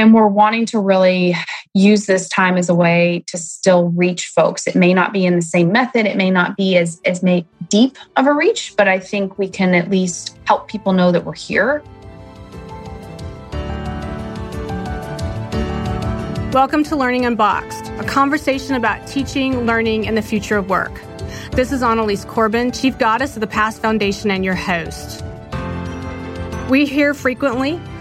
And we're wanting to really use this time as a way to still reach folks. It may not be in the same method, it may not be as, as may deep of a reach, but I think we can at least help people know that we're here. Welcome to Learning Unboxed, a conversation about teaching, learning, and the future of work. This is Annalise Corbin, Chief Goddess of the Past Foundation and your host. We hear frequently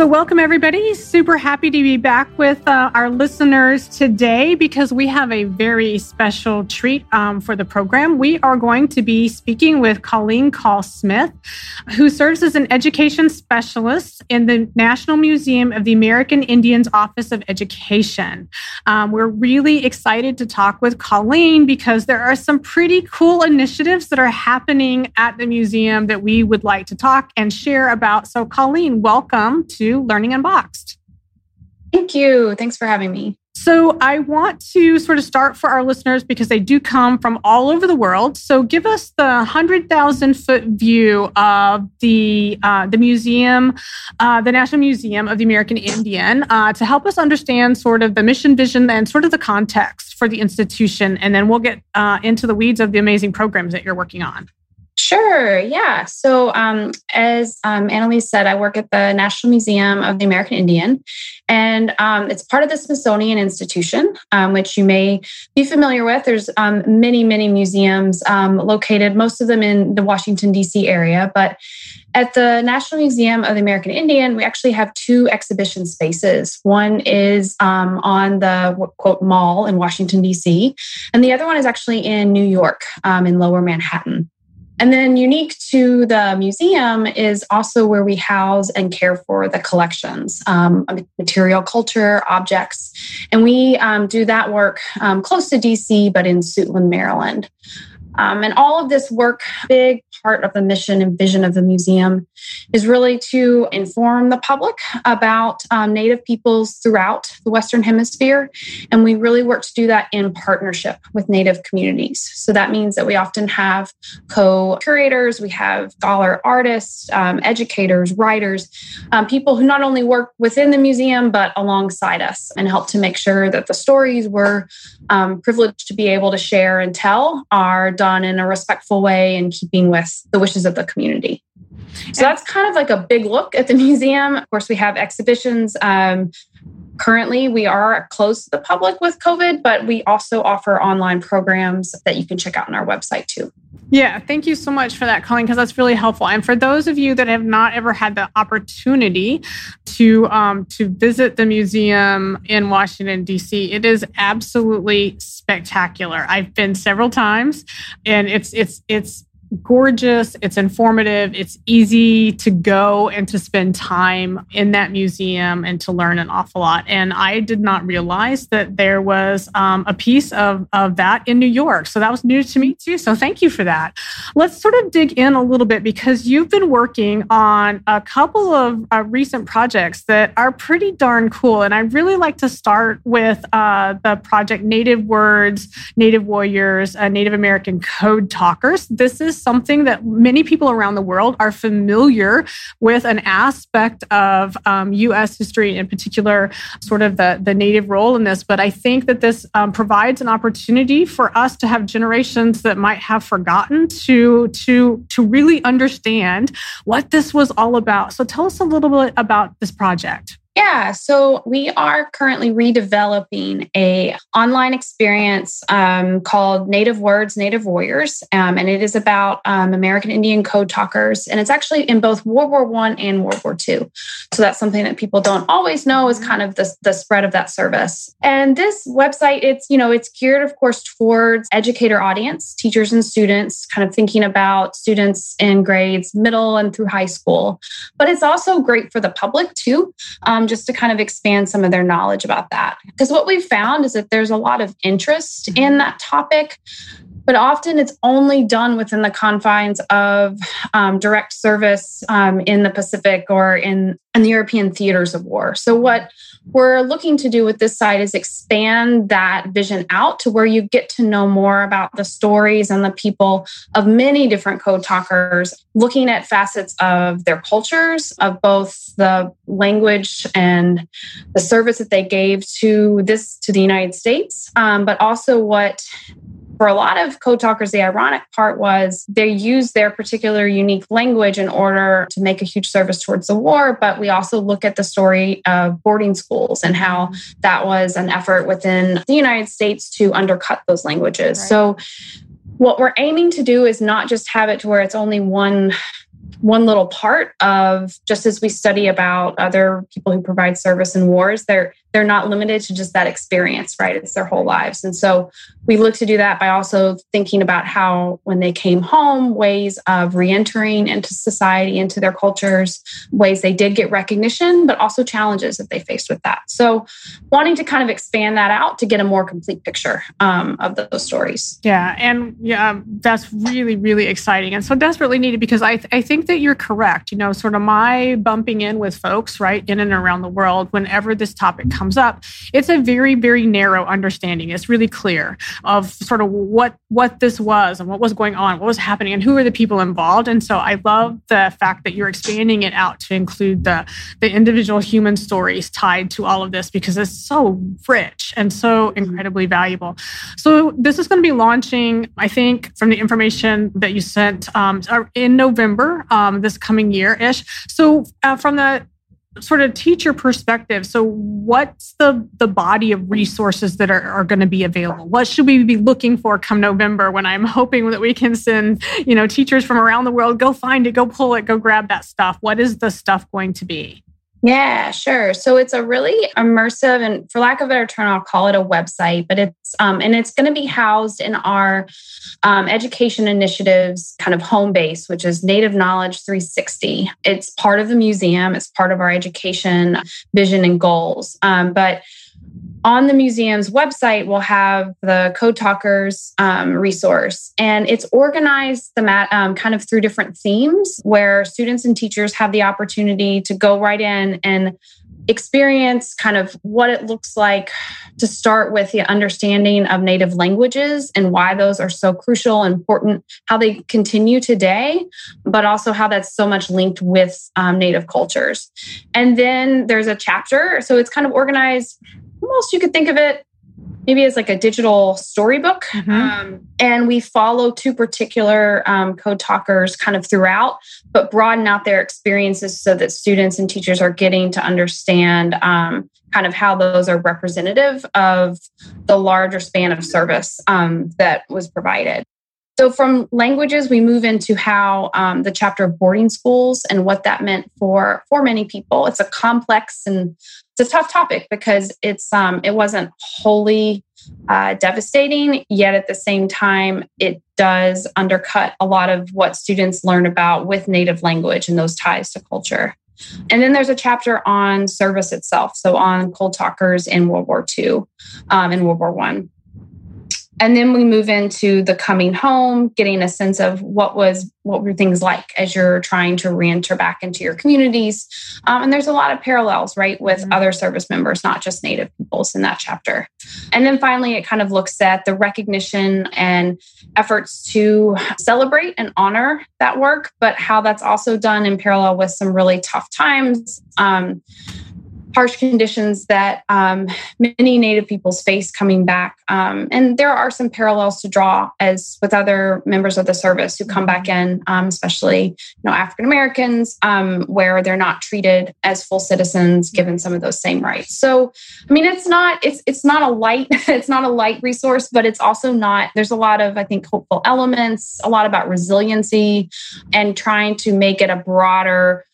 So, welcome everybody. Super happy to be back with uh, our listeners today because we have a very special treat um, for the program. We are going to be speaking with Colleen Call Smith, who serves as an education specialist in the National Museum of the American Indians Office of Education. Um, we're really excited to talk with Colleen because there are some pretty cool initiatives that are happening at the museum that we would like to talk and share about. So, Colleen, welcome to Learning Unboxed. Thank you. Thanks for having me. So, I want to sort of start for our listeners because they do come from all over the world. So, give us the 100,000 foot view of the, uh, the museum, uh, the National Museum of the American Indian, uh, to help us understand sort of the mission, vision, and sort of the context for the institution. And then we'll get uh, into the weeds of the amazing programs that you're working on. Sure. Yeah. So, um, as um, Annalise said, I work at the National Museum of the American Indian, and um, it's part of the Smithsonian Institution, um, which you may be familiar with. There's um, many, many museums um, located, most of them in the Washington, D.C. area. But at the National Museum of the American Indian, we actually have two exhibition spaces. One is on the quote mall in Washington, D.C., and the other one is actually in New York, in lower Manhattan. And then, unique to the museum is also where we house and care for the collections, um, material culture, objects. And we um, do that work um, close to DC, but in Suitland, Maryland. Um, and all of this work, big part of the mission and vision of the museum, is really to inform the public about um, Native peoples throughout the Western Hemisphere. And we really work to do that in partnership with Native communities. So that means that we often have co curators, we have scholar artists, um, educators, writers, um, people who not only work within the museum, but alongside us and help to make sure that the stories we're um, privileged to be able to share and tell are done in a respectful way and keeping with the wishes of the community. So that's kind of like a big look at the museum. Of course, we have exhibitions. Um, currently, we are closed to the public with COVID, but we also offer online programs that you can check out on our website too. Yeah, thank you so much for that, Colleen, because that's really helpful. And for those of you that have not ever had the opportunity to um, to visit the museum in Washington D.C., it is absolutely spectacular. I've been several times, and it's it's it's gorgeous, it's informative, it's easy to go and to spend time in that museum and to learn an awful lot. And I did not realize that there was um, a piece of, of that in New York. So that was new to me too. So thank you for that. Let's sort of dig in a little bit because you've been working on a couple of uh, recent projects that are pretty darn cool. And I'd really like to start with uh, the project Native Words, Native Warriors, uh, Native American Code Talkers. This is something that many people around the world are familiar with an aspect of um, US history, in particular, sort of the, the Native role in this. But I think that this um, provides an opportunity for us to have generations that might have forgotten to, to, to really understand what this was all about. So tell us a little bit about this project. Yeah, so we are currently redeveloping a online experience um, called Native Words, Native Warriors, um, and it is about um, American Indian code talkers, and it's actually in both World War One and World War Two. So that's something that people don't always know is kind of the, the spread of that service. And this website, it's you know it's geared, of course, towards educator audience, teachers and students, kind of thinking about students in grades middle and through high school, but it's also great for the public too. Um, just to kind of expand some of their knowledge about that. Because what we've found is that there's a lot of interest in that topic, but often it's only done within the confines of um, direct service um, in the Pacific or in, in the European theaters of war. So, what we're looking to do with this site is expand that vision out to where you get to know more about the stories and the people of many different code talkers, looking at facets of their cultures, of both the language and the service that they gave to this to the United States, um, but also what for a lot of code talkers, the ironic part was they used their particular unique language in order to make a huge service towards the war. But we also look at the story of boarding schools and how that was an effort within the United States to undercut those languages. Right. So, what we're aiming to do is not just have it to where it's only one one little part of just as we study about other people who provide service in wars they're they're not limited to just that experience right? It's their whole lives. And so we look to do that by also thinking about how when they came home ways of reentering into society into their cultures ways they did get recognition but also challenges that they faced with that. So wanting to kind of expand that out to get a more complete picture um, of those stories. Yeah and yeah that's really really exciting and so desperately needed because i, th- I think that you're correct. You know sort of my bumping in with folks right in and around the world whenever this topic comes up, it's a very, very narrow understanding. It's really clear of sort of what what this was and what was going on, what was happening, and who are the people involved. And so I love the fact that you're expanding it out to include the the individual human stories tied to all of this because it's so rich and so incredibly valuable. So this is going to be launching, I think, from the information that you sent um, in November um, this coming year ish. So uh, from the sort of teacher perspective. So what's the the body of resources that are, are going to be available? What should we be looking for come november when i'm hoping that we can send you know teachers from around the world go find it go pull it go grab that stuff? What is the stuff going to be yeah, sure. So it's a really immersive, and for lack of a better term, I'll call it a website. But it's um, and it's going to be housed in our um, education initiatives kind of home base, which is Native Knowledge 360. It's part of the museum. It's part of our education vision and goals. Um, but on the museum's website, we'll have the Code Talkers um, resource, and it's organized the mat, um, kind of through different themes where students and teachers have the opportunity to go right in and experience kind of what it looks like to start with the understanding of native languages and why those are so crucial and important how they continue today but also how that's so much linked with um, native cultures. And then there's a chapter. So it's kind of organized almost you could think of it maybe as like a digital storybook. Mm-hmm. Um, and we follow two particular um, code talkers kind of throughout, but broaden out their experiences so that students and teachers are getting to understand um, kind of how those are representative of the larger span of service um, that was provided. So, from languages, we move into how um, the chapter of boarding schools and what that meant for for many people. It's a complex and it's a tough topic because it's um, it wasn't wholly uh, devastating, yet at the same time, it does undercut a lot of what students learn about with native language and those ties to culture. And then there's a chapter on service itself, so on code talkers in World War II um, and World War One. And then we move into the coming home, getting a sense of what was what were things like as you're trying to reenter back into your communities. Um, and there's a lot of parallels, right, with mm-hmm. other service members, not just Native peoples in that chapter. And then finally, it kind of looks at the recognition and efforts to celebrate and honor that work, but how that's also done in parallel with some really tough times. Um, harsh conditions that um, many Native peoples face coming back. Um, and there are some parallels to draw as with other members of the service who come back in, um, especially you know African Americans, um, where they're not treated as full citizens given some of those same rights. So, I mean, it's not it's it's not a light it's not a light resource, but it's also not. There's a lot of I think hopeful elements, a lot about resiliency, and trying to make it a broader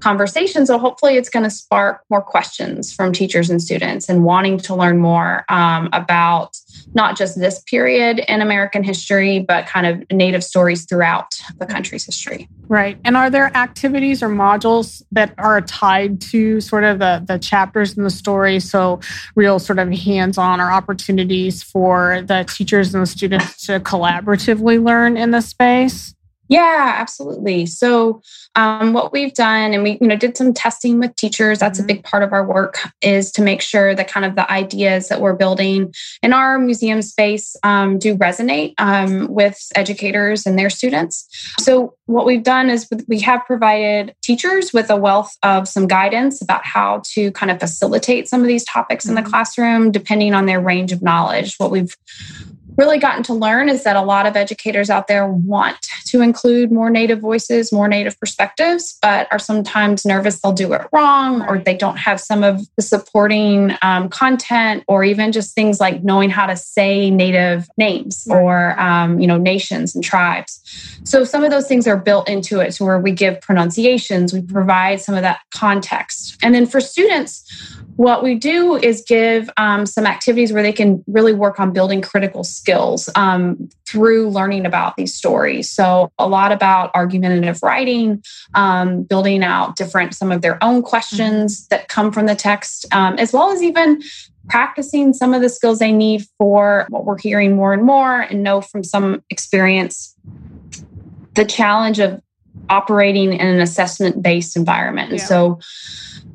conversation. So hopefully, it's going to spark more questions from teachers and students and wanting to learn more um, about not just this period in American history, but kind of Native stories throughout the country's history. Right. And are there activities or modules that are tied to sort of the, the chapters in the story? So, real sort of hands on or opportunities for the teachers and the students to collaboratively learn in the space? Yeah, absolutely. So, um, what we've done, and we you know did some testing with teachers. That's mm-hmm. a big part of our work is to make sure that kind of the ideas that we're building in our museum space um, do resonate um, with educators and their students. So, what we've done is we have provided teachers with a wealth of some guidance about how to kind of facilitate some of these topics mm-hmm. in the mm-hmm. classroom, depending on their range of knowledge. What we've really gotten to learn is that a lot of educators out there want to include more Native voices, more Native perspectives, but are sometimes nervous they'll do it wrong or they don't have some of the supporting um, content or even just things like knowing how to say Native names or, um, you know, nations and tribes. So some of those things are built into it to where we give pronunciations, we provide some of that context. And then for students, what we do is give um, some activities where they can really work on building critical skills um, through learning about these stories. So, a lot about argumentative writing, um, building out different, some of their own questions that come from the text, um, as well as even practicing some of the skills they need for what we're hearing more and more and know from some experience the challenge of operating in an assessment based environment. Yeah. And so,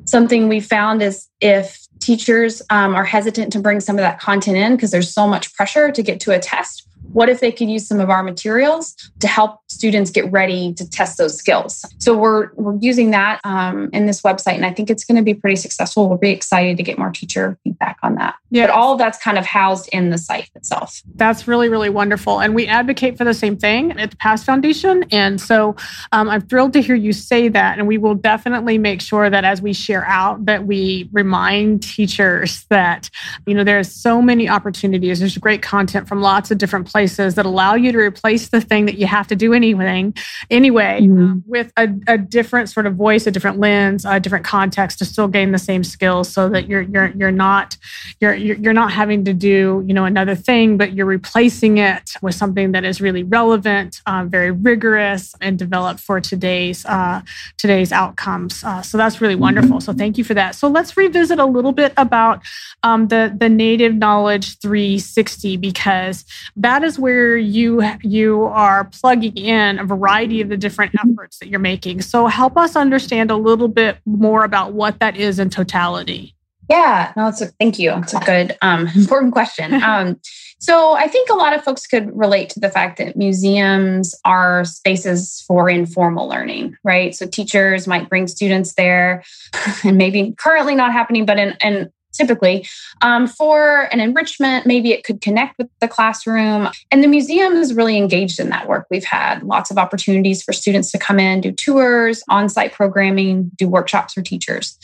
something we found is if teachers um, are hesitant to bring some of that content in because there's so much pressure to get to a test what if they could use some of our materials to help students get ready to test those skills? So we're we're using that um, in this website and i think it's going to be pretty successful. We'll be excited to get more teacher feedback on that. Yeah. but all of that's kind of housed in the site itself. That's really really wonderful. And we advocate for the same thing at the Past Foundation. And so um, i'm thrilled to hear you say that. And we will definitely make sure that as we share out that we remind teachers that you know there's so many opportunities. There's great content from lots of different places that allow you to replace the thing that you have to do anything anyway mm-hmm. um, with a, a, different sort of voice a different lens a different context to still gain the same skills so that you're you're you're not you're you're not having to do you know another thing but you're replacing it with something that is really relevant um, very rigorous and developed for today's uh, today's outcomes. Uh, so that's really wonderful. So thank you for that. So let's revisit a little bit about um, the the native knowledge 360 because that is where you you are plugging in a variety of the different efforts that you're making. So help us understand a little bit more about what that is in totality. Yeah, no, it's a thank you. It's a good, um, important question. Um, so I think a lot of folks could relate to the fact that museums are spaces for informal learning, right? So teachers might bring students there, and maybe currently not happening, but in, in typically um, for an enrichment maybe it could connect with the classroom. And the museum is really engaged in that work. We've had lots of opportunities for students to come in do tours on-site programming do workshops for teachers.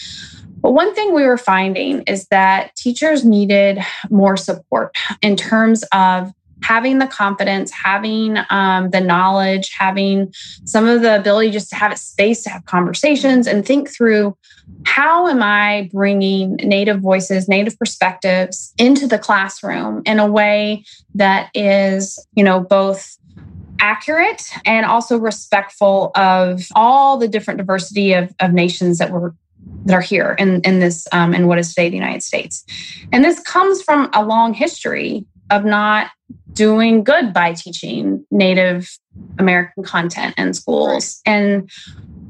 But one thing we were finding is that teachers needed more support in terms of having the confidence, having um, the knowledge, having some of the ability just to have a space to have conversations and think through how am I bringing Native voices, Native perspectives into the classroom in a way that is, you know, both accurate and also respectful of all the different diversity of, of nations that were that are here in, in this um, in what is today the United States. And this comes from a long history of not doing good by teaching Native American content in schools. And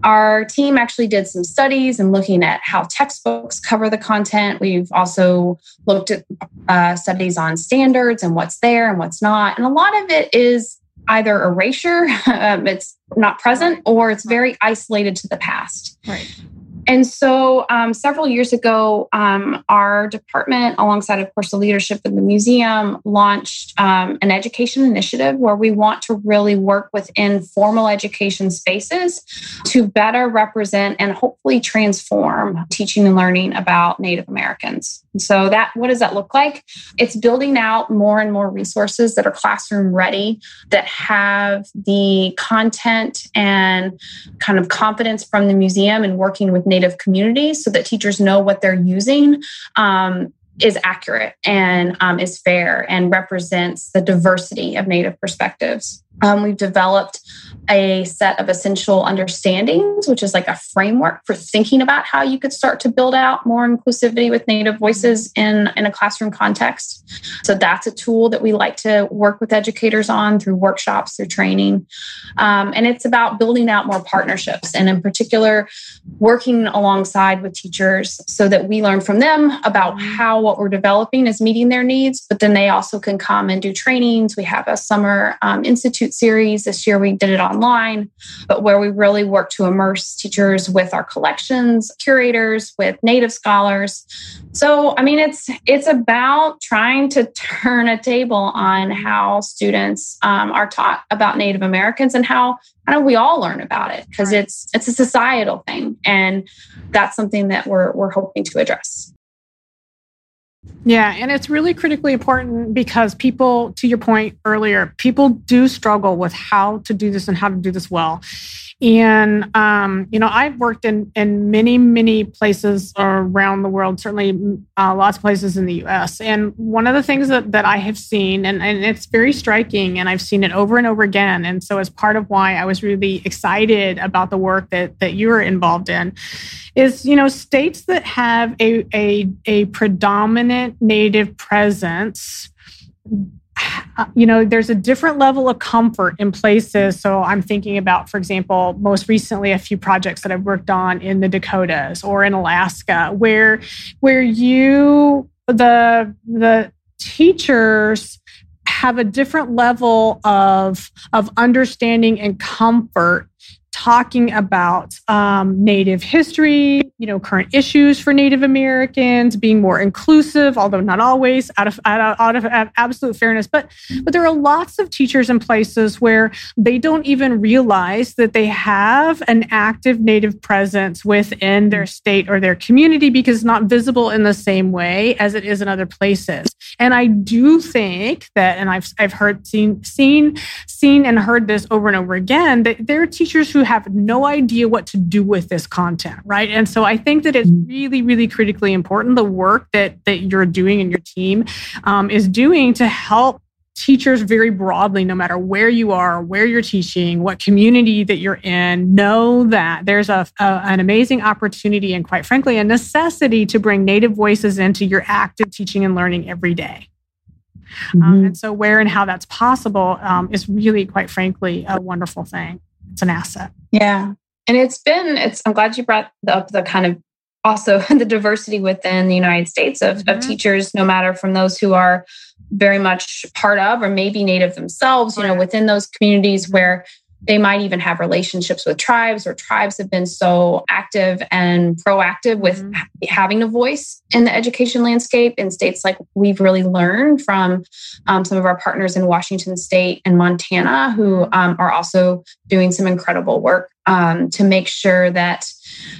our team actually did some studies and looking at how textbooks cover the content. We've also looked at uh, studies on standards and what's there and what's not. And a lot of it is either erasure, um, it's not present, or it's very isolated to the past. Right. And so, um, several years ago, um, our department, alongside, of course, the leadership in the museum, launched um, an education initiative where we want to really work within formal education spaces to better represent and hopefully transform teaching and learning about Native Americans. So, that what does that look like? It's building out more and more resources that are classroom ready, that have the content and kind of confidence from the museum and working with Native communities so that teachers know what they're using um, is accurate and um, is fair and represents the diversity of Native perspectives. Um, we've developed a set of essential understandings, which is like a framework for thinking about how you could start to build out more inclusivity with Native voices in, in a classroom context. So that's a tool that we like to work with educators on through workshops, through training. Um, and it's about building out more partnerships and, in particular, working alongside with teachers so that we learn from them about how what we're developing is meeting their needs, but then they also can come and do trainings. We have a summer um, institute series. This year we did it online, but where we really work to immerse teachers with our collections, curators, with native scholars. So, I mean, it's it's about trying to turn a table on how students um, are taught about Native Americans and how how do we all learn about it because right. it's it's a societal thing, and that's something that we're we're hoping to address. Yeah, and it's really critically important because people, to your point earlier, people do struggle with how to do this and how to do this well. And um, you know, I've worked in in many many places around the world, certainly uh, lots of places in the U.S. And one of the things that that I have seen, and, and it's very striking, and I've seen it over and over again. And so, as part of why I was really excited about the work that that you are involved in, is you know states that have a a, a predominant Native presence Uh, you know, there's a different level of comfort in places. So I'm thinking about, for example, most recently a few projects that I've worked on in the Dakotas or in Alaska, where where you the the teachers have a different level of of understanding and comfort talking about um, Native history, you know, current issues for Native Americans, being more inclusive, although not always out of, out of, out of absolute fairness. But but there are lots of teachers in places where they don't even realize that they have an active Native presence within their state or their community because it's not visible in the same way as it is in other places. And I do think that, and I've I've heard seen seen seen and heard this over and over again that there are teachers who have no idea what to do with this content, right? And so I think that it's mm. really, really critically important the work that that you're doing and your team um, is doing to help teachers very broadly, no matter where you are, where you're teaching, what community that you're in, know that there's a, a, an amazing opportunity and, quite frankly, a necessity to bring Native voices into your active teaching and learning every day. Um, mm-hmm. Um, and so, where and how that's possible um, is really, quite frankly, a wonderful thing it's an asset. Yeah. And it's been, it's, I'm glad you brought up the kind of also the diversity within the United States of, mm-hmm. of teachers, no matter from those who are very much part of or maybe native themselves, you know, within those communities where they might even have relationships with tribes, or tribes have been so active and proactive with mm-hmm. having a voice in the education landscape in states like we've really learned from um, some of our partners in Washington State and Montana, who mm-hmm. um, are also doing some incredible work um, to make sure that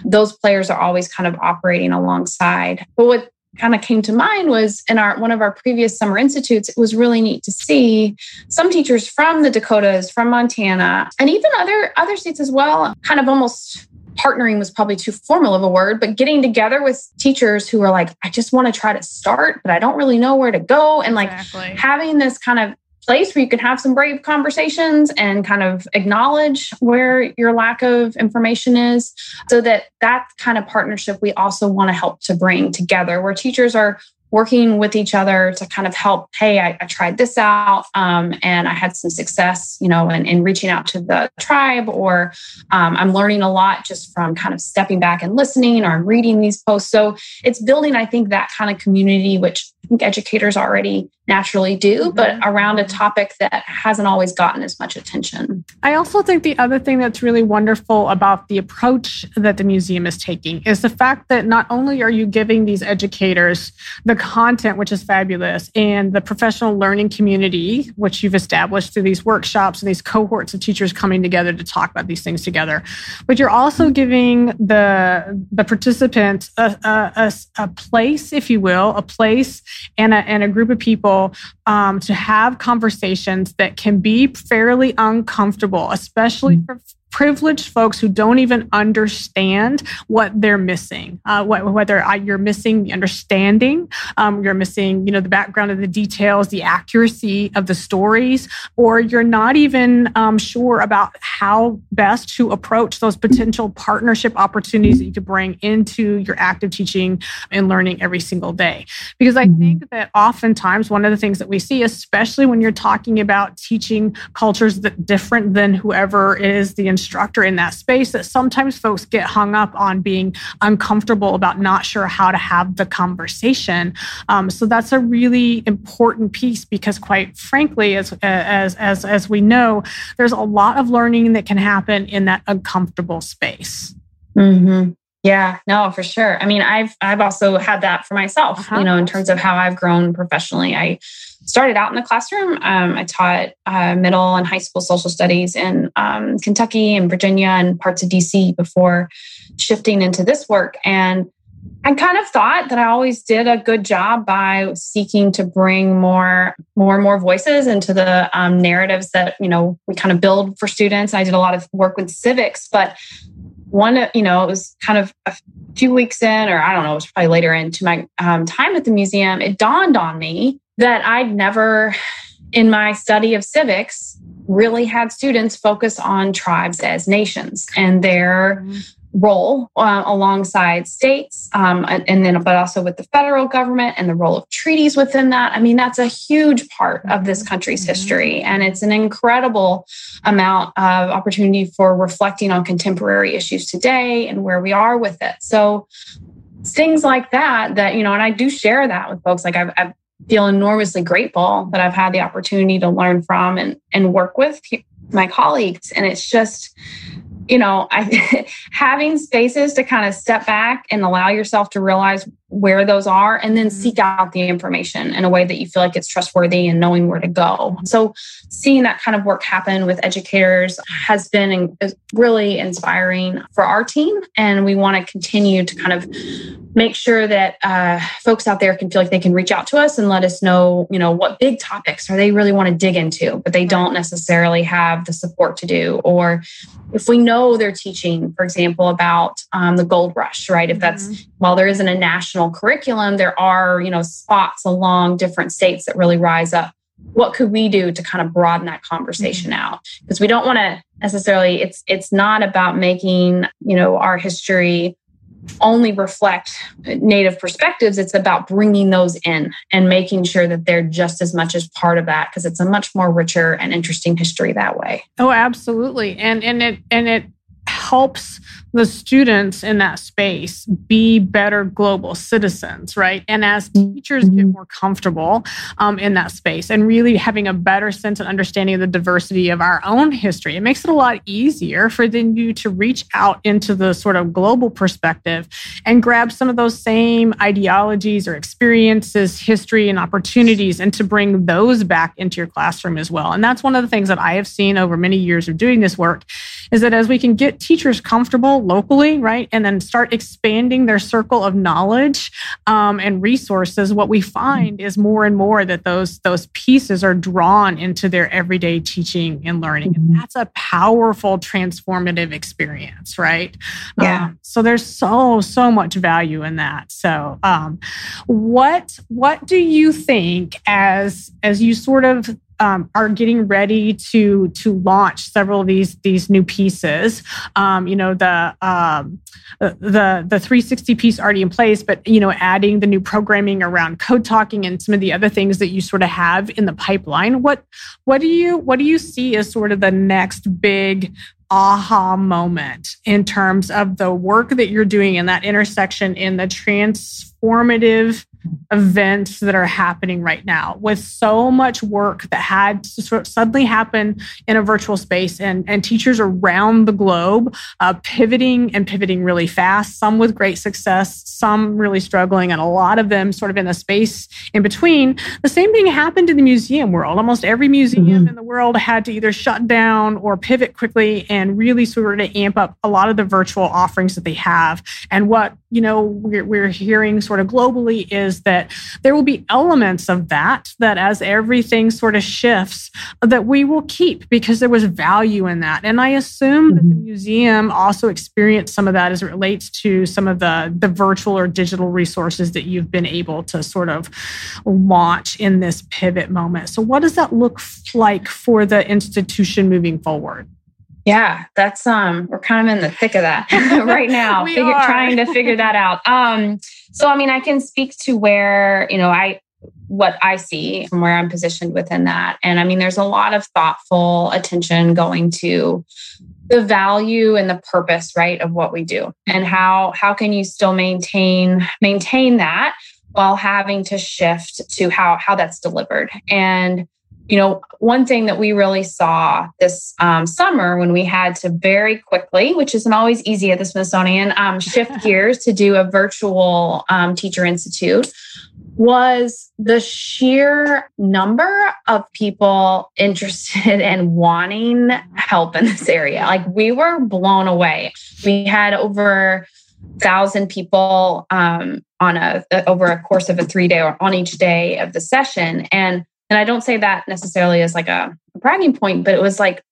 those players are always kind of operating alongside. But what kind of came to mind was in our one of our previous summer institutes it was really neat to see some teachers from the dakotas from montana and even other other states as well kind of almost partnering was probably too formal of a word but getting together with teachers who are like i just want to try to start but i don't really know where to go and like exactly. having this kind of place where you can have some brave conversations and kind of acknowledge where your lack of information is so that that kind of partnership we also want to help to bring together where teachers are working with each other to kind of help hey i, I tried this out um, and i had some success you know in, in reaching out to the tribe or um, i'm learning a lot just from kind of stepping back and listening or reading these posts. So it's building i think that kind of community which i think educators already naturally do, but mm-hmm. around a topic that hasn't always gotten as much attention. I also think the other thing that's really wonderful about the approach that the museum is taking is the fact that not only are you giving these educators the content, which is fabulous, and the professional learning community, which you've established through these workshops and these cohorts of teachers coming together to talk about these things together, but you're also giving the, the participants a, a, a place, if you will, a place and a, and a group of people um, to have conversations that can be fairly uncomfortable, especially mm. for privileged folks who don't even understand what they're missing. Uh, whether you're missing the understanding, um, you're missing, you know, the background of the details, the accuracy of the stories, or you're not even um, sure about how best to approach those potential partnership opportunities that you could bring into your active teaching and learning every single day. Because I mm-hmm. think that oftentimes one of the things that we see, especially when you're talking about teaching cultures that different than whoever is the instructor instructor in that space that sometimes folks get hung up on being uncomfortable about not sure how to have the conversation. Um, so that's a really important piece because, quite frankly, as as as as we know, there's a lot of learning that can happen in that uncomfortable space. Mm-hmm. Yeah, no, for sure. I mean, I've I've also had that for myself, uh-huh. you know, in terms of how I've grown professionally. I started out in the classroom. Um, I taught uh, middle and high school social studies in um, Kentucky and Virginia and parts of DC before shifting into this work. And I kind of thought that I always did a good job by seeking to bring more, more and more voices into the um, narratives that you know we kind of build for students. I did a lot of work with civics, but one, you know, it was kind of a few weeks in, or I don't know, it was probably later into my um, time at the museum. It dawned on me that I'd never, in my study of civics, really had students focus on tribes as nations and their mm-hmm. role uh, alongside states um, and then but also with the federal government and the role of treaties within that i mean that's a huge part of this mm-hmm. country's mm-hmm. history and it's an incredible amount of opportunity for reflecting on contemporary issues today and where we are with it so things like that that you know and i do share that with folks like i've, I've feel enormously grateful that I've had the opportunity to learn from and, and work with my colleagues. And it's just, you know, I, having spaces to kind of step back and allow yourself to realize where those are and then seek mm-hmm. out the information in a way that you feel like it's trustworthy and knowing where to go. So seeing that kind of work happen with educators has been really inspiring for our team. And we want to continue to kind of make sure that uh, folks out there can feel like they can reach out to us and let us know, you know, what big topics are they really want to dig into, but they don't necessarily have the support to do. Or if we know they're teaching, for example, about um, the gold rush, right? If that's mm-hmm. while there isn't a national curriculum, there are, you know, spots along different states that really rise up. What could we do to kind of broaden that conversation mm-hmm. out? Because we don't want to necessarily, it's it's not about making, you know, our history only reflect native perspectives it's about bringing those in and making sure that they're just as much as part of that because it's a much more richer and interesting history that way oh absolutely and and it and it helps the students in that space be better global citizens, right? And as teachers get more comfortable um, in that space and really having a better sense and understanding of the diversity of our own history, it makes it a lot easier for then you to reach out into the sort of global perspective and grab some of those same ideologies or experiences, history, and opportunities, and to bring those back into your classroom as well. And that's one of the things that I have seen over many years of doing this work is that as we can get teachers comfortable locally, right, and then start expanding their circle of knowledge um, and resources, what we find is more and more that those those pieces are drawn into their everyday teaching and learning, and mm-hmm. that's a powerful transformative experience, right? Yeah. Um, so there's so so much value in that. So, um, what what do you think as as you sort of um, are getting ready to to launch several of these these new pieces. Um, you know the um, the the 360 piece already in place, but you know adding the new programming around code talking and some of the other things that you sort of have in the pipeline. What what do you what do you see as sort of the next big aha moment in terms of the work that you're doing in that intersection in the transformative events that are happening right now with so much work that had to sort of suddenly happen in a virtual space and, and teachers around the globe uh, pivoting and pivoting really fast, some with great success, some really struggling, and a lot of them sort of in the space in between. The same thing happened in the museum world. Almost every museum mm-hmm. in the world had to either shut down or pivot quickly and really sort of amp up a lot of the virtual offerings that they have. And what you know we're, we're hearing sort of globally is that there will be elements of that that as everything sort of shifts that we will keep because there was value in that and i assume mm-hmm. that the mm-hmm. museum also experienced some of that as it relates to some of the the virtual or digital resources that you've been able to sort of launch in this pivot moment so what does that look like for the institution moving forward yeah, that's um we're kind of in the thick of that right now, figure, trying to figure that out. Um so I mean I can speak to where, you know, I what I see from where I'm positioned within that. And I mean there's a lot of thoughtful attention going to the value and the purpose, right, of what we do. And how how can you still maintain maintain that while having to shift to how how that's delivered. And you know, one thing that we really saw this um, summer when we had to very quickly, which isn't always easy at the Smithsonian, um, shift gears to do a virtual um, teacher institute was the sheer number of people interested and wanting help in this area. Like we were blown away. We had over thousand people um, on a over a course of a three day or on each day of the session, and and I don't say that necessarily as like a bragging point, but it was like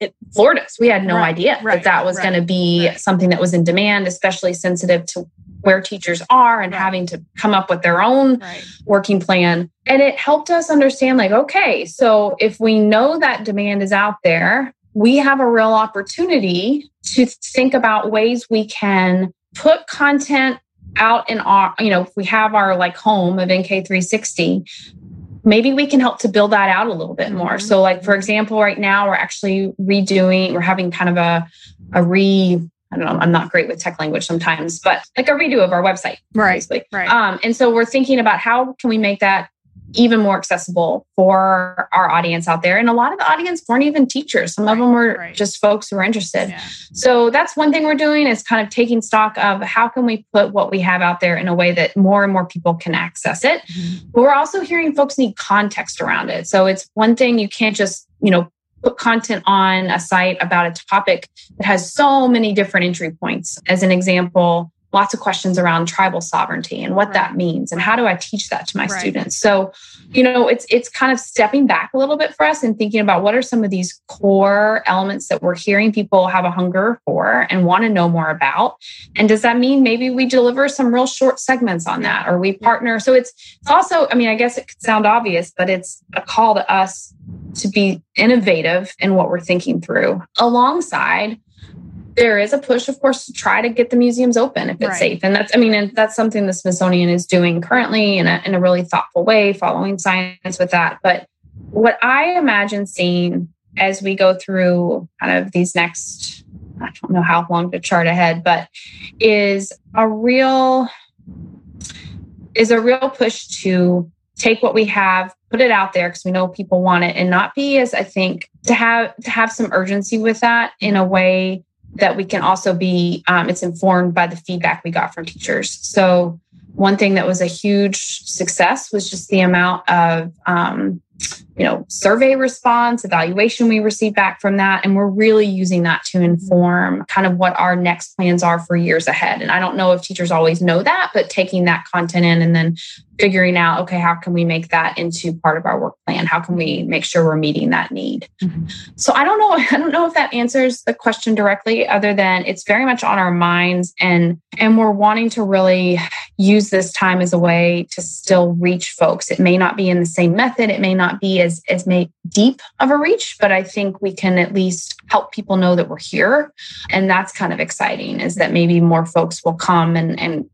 it floored us. We had no right, idea right, that that was right, going to be something that was in demand, especially sensitive to where teachers are and having to come up with their own working plan. And it helped us understand like, okay, so if we know that demand is out there, we have a real opportunity to think about ways we can put content out in our, you know, if we have our like home of NK360, maybe we can help to build that out a little bit more. Mm-hmm. So, like for example, right now we're actually redoing, we're having kind of a a re I don't know, I'm not great with tech language sometimes, but like a redo of our website. Right. Basically. Right. Um, and so we're thinking about how can we make that even more accessible for our audience out there. And a lot of the audience weren't even teachers. Some right, of them were right. just folks who were interested. Yeah. So that's one thing we're doing is kind of taking stock of how can we put what we have out there in a way that more and more people can access it. Mm-hmm. But we're also hearing folks need context around it. So it's one thing you can't just, you know, put content on a site about a topic that has so many different entry points. As an example, lots of questions around tribal sovereignty and what right. that means and how do I teach that to my right. students. So, you know, it's it's kind of stepping back a little bit for us and thinking about what are some of these core elements that we're hearing people have a hunger for and want to know more about. And does that mean maybe we deliver some real short segments on that or we partner? So it's it's also, I mean, I guess it could sound obvious, but it's a call to us to be innovative in what we're thinking through alongside there is a push, of course, to try to get the museums open if it's right. safe. And that's, I mean, and that's something the Smithsonian is doing currently in a, in a really thoughtful way, following science with that. But what I imagine seeing as we go through kind of these next, I don't know how long to chart ahead, but is a real, is a real push to take what we have put it out there because we know people want it and not be as i think to have to have some urgency with that in a way that we can also be um, it's informed by the feedback we got from teachers. So one thing that was a huge success was just the amount of um, you know survey response evaluation we received back from that. And we're really using that to inform kind of what our next plans are for years ahead. And i don't know if teachers always know that but taking that content in and then figuring out okay how can we make that into part of our work plan? How can we make sure we're meeting that need? Mm-hmm. so i don't know i don't know if that answers the question directly other than it's very much on our minds and and we're wanting to really use this time as a way to still reach folks. It may not be in the same method. It may not be as as may deep of a reach but i think we can at least help people know that we're here. And that's kind of exciting is that maybe more folks will come and and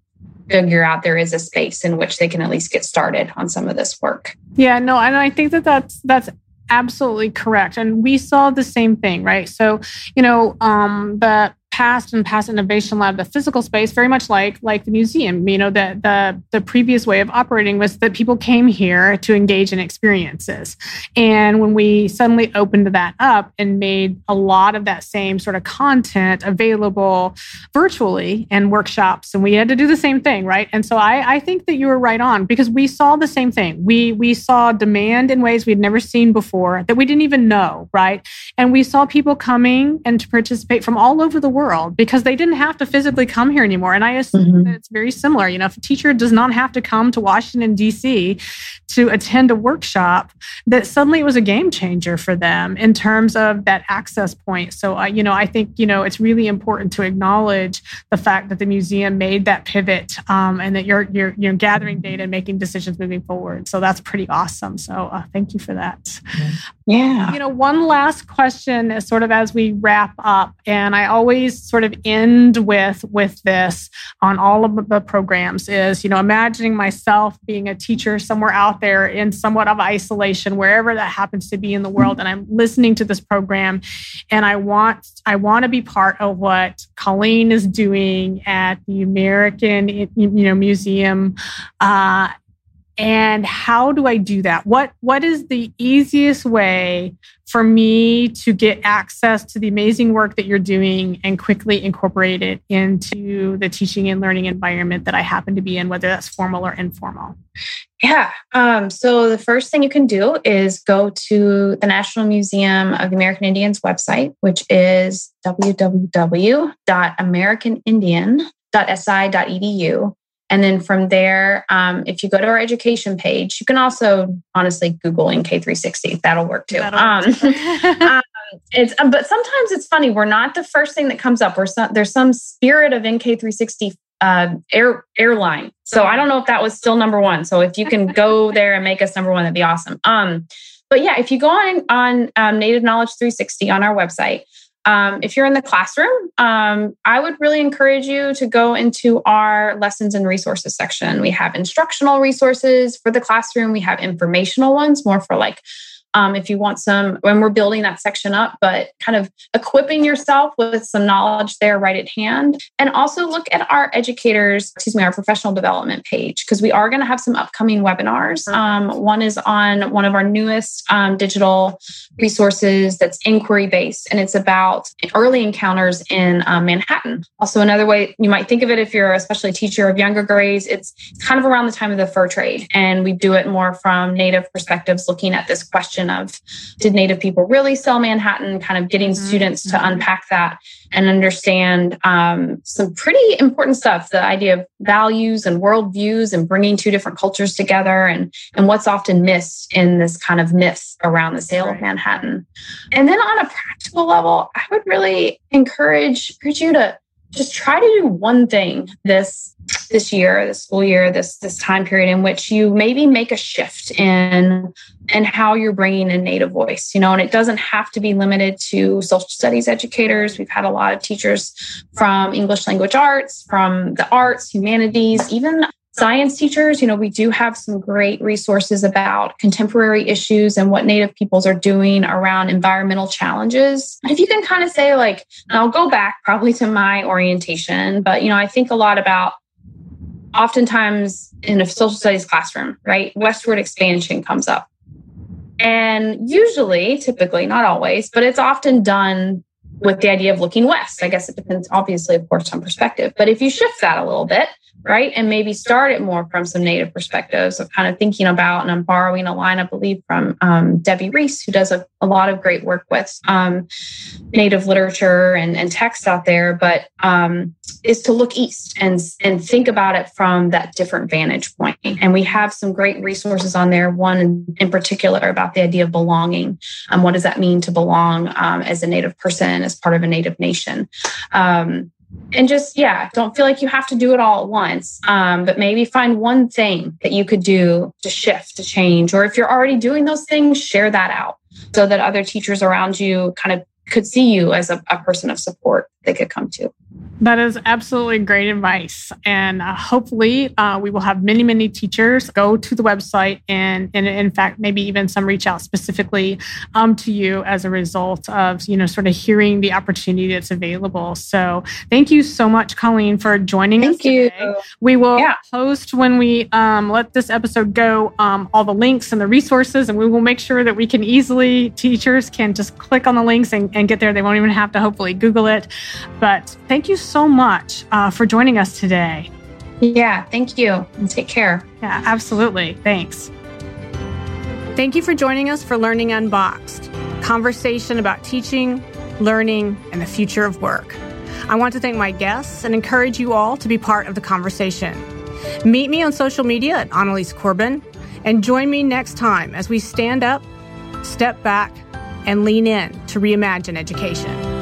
figure out there is a space in which they can at least get started on some of this work. Yeah, no, and I think that that's that's absolutely correct and we saw the same thing right so you know um the past and past innovation lab, the physical space, very much like like the museum. You know, the the the previous way of operating was that people came here to engage in experiences, and when we suddenly opened that up and made a lot of that same sort of content available virtually and workshops, and we had to do the same thing, right? And so I, I think that you were right on because we saw the same thing. We we saw demand in ways we'd never seen before that we didn't even know, right? And we saw people coming and to participate from all over the world because they didn't have to physically come here anymore. And I assume mm-hmm. that it's very similar. You know, if a teacher does not have to come to Washington, D.C. to attend a workshop, that suddenly it was a game changer for them in terms of that access point. So, uh, you know, I think, you know, it's really important to acknowledge the fact that the museum made that pivot um, and that you're, you're, you're gathering data and making decisions moving forward. So that's pretty awesome. So uh, thank you for that. Yeah. You know, one last question is sort of as we wrap up, and I always sort of end with with this on all of the programs is, you know, imagining myself being a teacher somewhere out there in somewhat of isolation, wherever that happens to be in the world, and I'm listening to this program, and I want I want to be part of what Colleen is doing at the American, you know, Museum. Uh, and how do i do that? What what is the easiest way for me to get access to the amazing work that you're doing and quickly incorporate it into the teaching and learning environment that i happen to be in whether that's formal or informal? Yeah um, so the first thing you can do is go to the national museum of the american indians website which is www.americanindian.si.edu and then from there, um, if you go to our education page, you can also honestly Google in NK360. That'll work too. That'll um, um, it's um, but sometimes it's funny. We're not the first thing that comes up. We're some, there's some spirit of NK360 uh, air airline. So I don't know if that was still number one. So if you can go there and make us number one, that'd be awesome. Um, but yeah, if you go on on um, Native Knowledge 360 on our website, um, if you're in the classroom, um, I would really encourage you to go into our lessons and resources section. We have instructional resources for the classroom, we have informational ones more for like um, if you want some when we're building that section up, but kind of equipping yourself with some knowledge there right at hand. And also look at our educators, excuse me, our professional development page, because we are going to have some upcoming webinars. Um, one is on one of our newest um, digital resources that's inquiry based, and it's about early encounters in um, Manhattan. Also, another way you might think of it if you're especially a teacher of younger grades, it's kind of around the time of the fur trade. And we do it more from Native perspectives, looking at this question question of did Native people really sell Manhattan? Kind of getting mm-hmm. students to mm-hmm. unpack that and understand um, some pretty important stuff the idea of values and worldviews and bringing two different cultures together and, and what's often missed in this kind of myth around the sale of Manhattan. And then on a practical level, I would really encourage, encourage you to just try to do one thing this this year this school year this this time period in which you maybe make a shift in and how you're bringing a native voice you know and it doesn't have to be limited to social studies educators we've had a lot of teachers from english language arts from the arts humanities even science teachers, you know, we do have some great resources about contemporary issues and what Native peoples are doing around environmental challenges. If you can kind of say, like, I'll go back probably to my orientation, but, you know, I think a lot about oftentimes in a social studies classroom, right? Westward expansion comes up. And usually, typically, not always, but it's often done with the idea of looking west. I guess it depends, obviously, of course, on perspective. But if you shift that a little bit, right? And maybe start it more from some native perspectives of kind of thinking about, and I'm borrowing a line, I believe, from um, Debbie Reese, who does a, a, lot of great work with um, native literature and, and text out there, but um, is to look east and, and think about it from that different vantage point. And we have some great resources on there, one in, in particular about the idea of belonging. Um, what does that mean to belong um, as a native person, as part of a native nation? Um, and just yeah don't feel like you have to do it all at once um, but maybe find one thing that you could do to shift to change or if you're already doing those things share that out so that other teachers around you kind of could see you as a, a person of support they could come to That is absolutely great advice. And uh, hopefully, uh, we will have many, many teachers go to the website and, and in fact, maybe even some reach out specifically um, to you as a result of, you know, sort of hearing the opportunity that's available. So thank you so much, Colleen, for joining thank us today. You. We will yeah. post when we um, let this episode go um, all the links and the resources, and we will make sure that we can easily, teachers can just click on the links and, and get there. They won't even have to hopefully Google it. But thank you so much uh, for joining us today. Yeah, thank you. And take care. Yeah, absolutely. Thanks. Thank you for joining us for Learning Unboxed, conversation about teaching, learning, and the future of work. I want to thank my guests and encourage you all to be part of the conversation. Meet me on social media at Annalies Corbin and join me next time as we stand up, step back, and lean in to reimagine education.